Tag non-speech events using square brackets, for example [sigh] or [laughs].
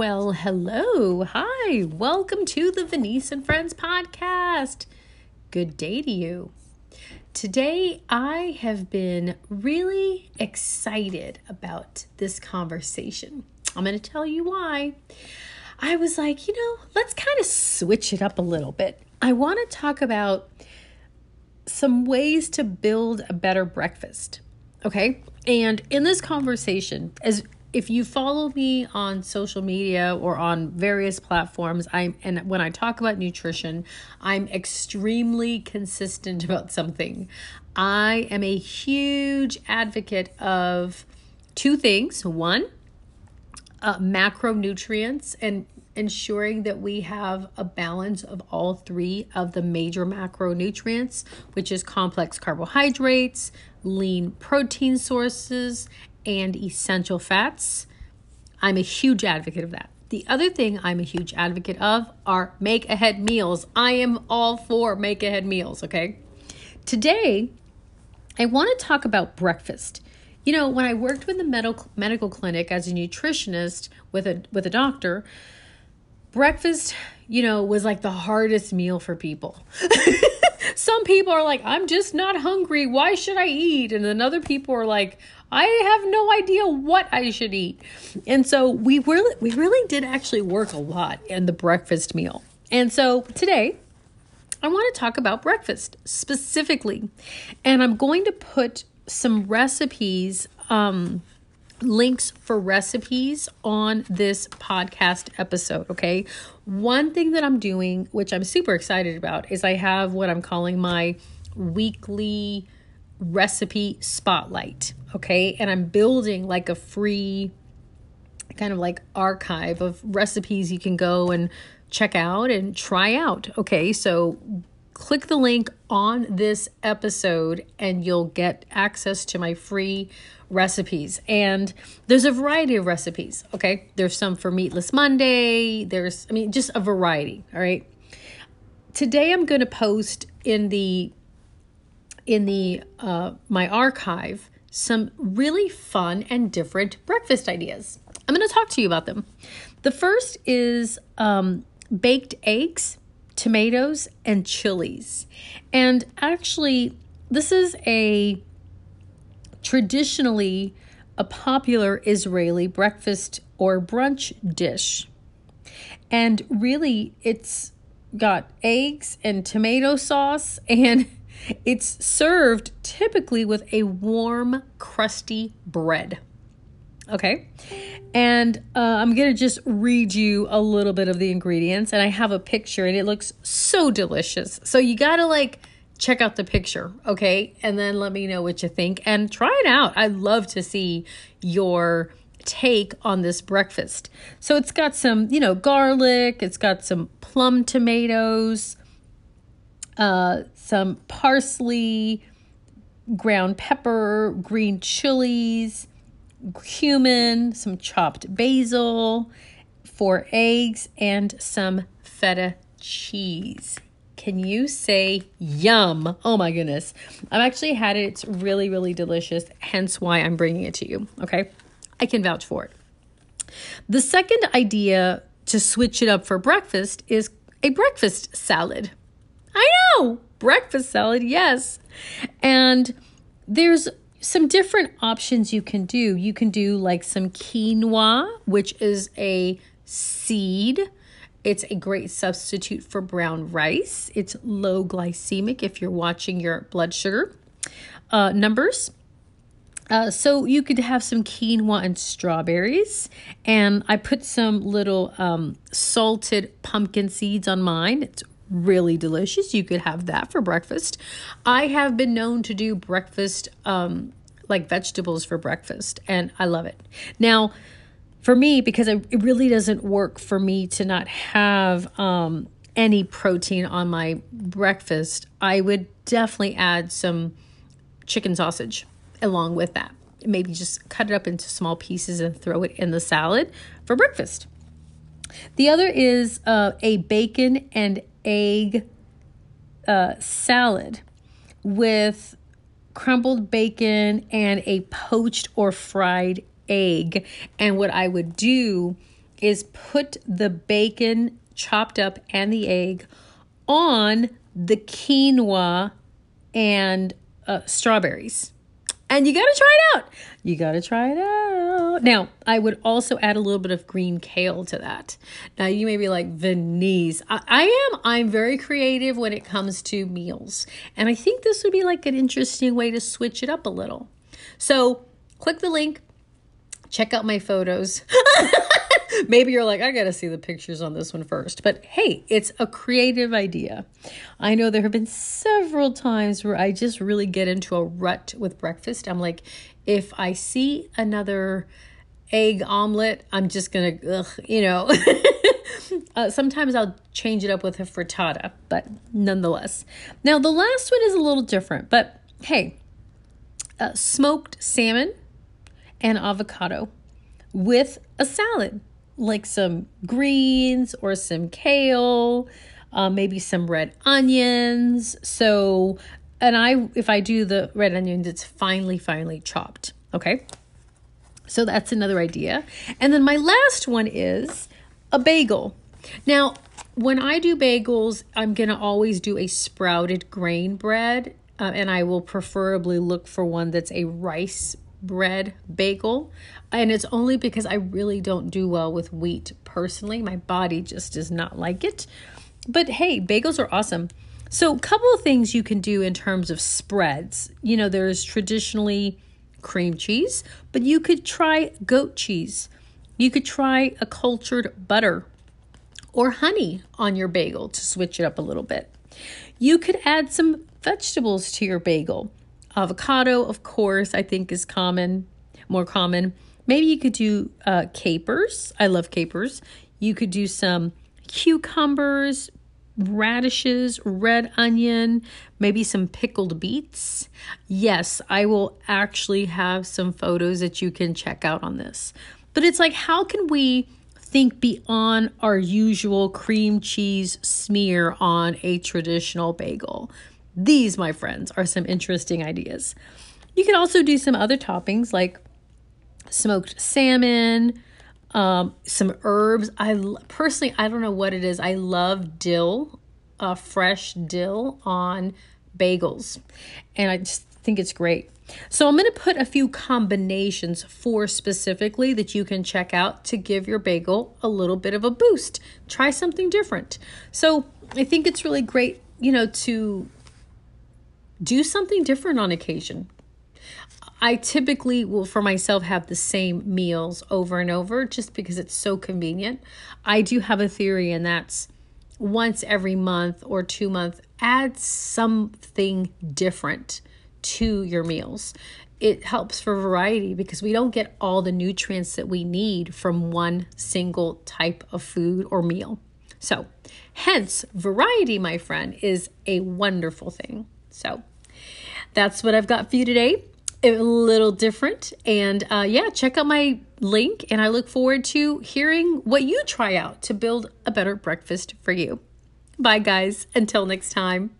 Well, hello. Hi. Welcome to the Venice and Friends podcast. Good day to you. Today, I have been really excited about this conversation. I'm going to tell you why. I was like, you know, let's kind of switch it up a little bit. I want to talk about some ways to build a better breakfast. Okay. And in this conversation, as if you follow me on social media or on various platforms, I'm and when I talk about nutrition, I'm extremely consistent [laughs] about something. I am a huge advocate of two things. One, uh, macronutrients and ensuring that we have a balance of all three of the major macronutrients, which is complex carbohydrates, lean protein sources, and essential fats. I'm a huge advocate of that. The other thing I'm a huge advocate of are make ahead meals. I am all for make ahead meals, okay? Today, I want to talk about breakfast. You know, when I worked with the medical medical clinic as a nutritionist with a with a doctor, breakfast, you know, was like the hardest meal for people. [laughs] Some people are like, I'm just not hungry. Why should I eat? And then other people are like, I have no idea what I should eat. And so we really we really did actually work a lot in the breakfast meal. And so today I want to talk about breakfast specifically. And I'm going to put some recipes um links for recipes on this podcast episode, okay? One thing that I'm doing, which I'm super excited about, is I have what I'm calling my weekly recipe spotlight, okay? And I'm building like a free kind of like archive of recipes you can go and check out and try out, okay? So click the link on this episode and you'll get access to my free recipes. And there's a variety of recipes, okay? There's some for Meatless Monday, there's, I mean, just a variety, all right? Today I'm going to post in the in the uh, my archive some really fun and different breakfast ideas. I'm going to talk to you about them. The first is um, baked eggs, tomatoes, and chilies. And actually, this is a traditionally a popular Israeli breakfast or brunch dish. And really, it's got eggs and tomato sauce, [laughs] and it's served typically with a warm, crusty bread. Okay. And uh, I'm to just read you a little bit of the ingredients. And I have a picture, and it looks so delicious. So you got to like check out the picture, okay? And then let me know what you think and try it out. I'd love to see your take on this breakfast. So it's got some, you know, garlic, it's got some plum tomatoes, uh, some parsley, ground pepper, green chilies, cumin, some chopped basil, four eggs, and some feta cheese. Can you say yum? Oh my goodness. I've actually had it. It's really, really delicious, hence why I'm bringing it to you. Okay. I can vouch for it. The second idea to switch it up for breakfast is a breakfast salad. I know, breakfast salad, yes. And there's some different options you can do. You can do like some quinoa, which is a seed it's a great substitute for brown rice. It's low glycemic if you're watching your blood sugar uh, numbers. Uh, so you could have some quinoa and strawberries, and I put some little um, salted pumpkin seeds on mine. It's really delicious. You could have that for breakfast. I have been known to do breakfast um, like vegetables for breakfast, and I love it. Now, for me because it, really doesn't work for me to not have um, any protein on my breakfast i would definitely add some chicken sausage along with that maybe just cut it up into small pieces and throw it in the salad for breakfast the other is uh, a bacon and egg uh, salad with crumbled bacon and a poached or fried egg. And what I would do is put the bacon chopped up and the egg on the quinoa and uh, strawberries. And you got to try it out. You got to try it out. Now, I would also add a little bit of green kale to that. Now, you may be like, Venise. I, I am. I'm very creative when it comes to meals. And I think this would be like an interesting way to switch it up a little. So, click the link, check out my photos. [laughs] Maybe you're like, I got to see the pictures on this one first. But hey, it's a creative idea. I know there have been several times where I just really get into a rut with breakfast. I'm like, if I see another egg omelet, I'm just going to, you know. [laughs] uh, sometimes I'll change it up with a frittata, but nonetheless. Now, the last one is a little different, but hey, uh, smoked salmon and avocado with a salad like some greens or some kale, uh, maybe some red onions. So, and I, if I do the red onions, it's finely, finely chopped. Okay. So that's another idea. And then my last one is a bagel. Now, when I do bagels, I'm going to always do a sprouted grain bread. Uh, and I will preferably look for one that's a rice bread bagel. And it's only because I really don't do well with wheat personally. My body just does not like it. But hey, bagels are awesome. So, a couple of things you can do in terms of spreads. You know, there's traditionally cream cheese, but you could try goat cheese. You could try a cultured butter or honey on your bagel to switch it up a little bit. You could add some vegetables to your bagel. Avocado, of course, I think is common, more common. Maybe you could do uh, capers. I love capers. You could do some cucumbers, radishes, red onion, maybe some pickled beets. Yes, I will actually have some photos that you can check out on this. But it's like, how can we think beyond our usual cream cheese smear on a traditional bagel? These, my friends, are some interesting ideas. You can also do some other toppings like smoked salmon, um, some herbs. I personally, I don't know what it is. I love dill, uh, fresh dill on bagels, and I just think it's great. So I'm going to put a few combinations for specifically that you can check out to give your bagel a little bit of a boost. Try something different. So I think it's really great, you know, to do something different on occasion. I typically will, for myself, have the same meals over and over just because it's so convenient. I do have a theory, and that's once every month or two months, add something different to your meals. It helps for variety because we don't get all the nutrients that we need from one single type of food or meal. So, hence, variety, my friend, is a wonderful thing. So, that's what I've got for you today. A little different. And uh, yeah, check out my link. And I look forward to hearing what you try out to build a better breakfast for you. Bye, guys. Until next time.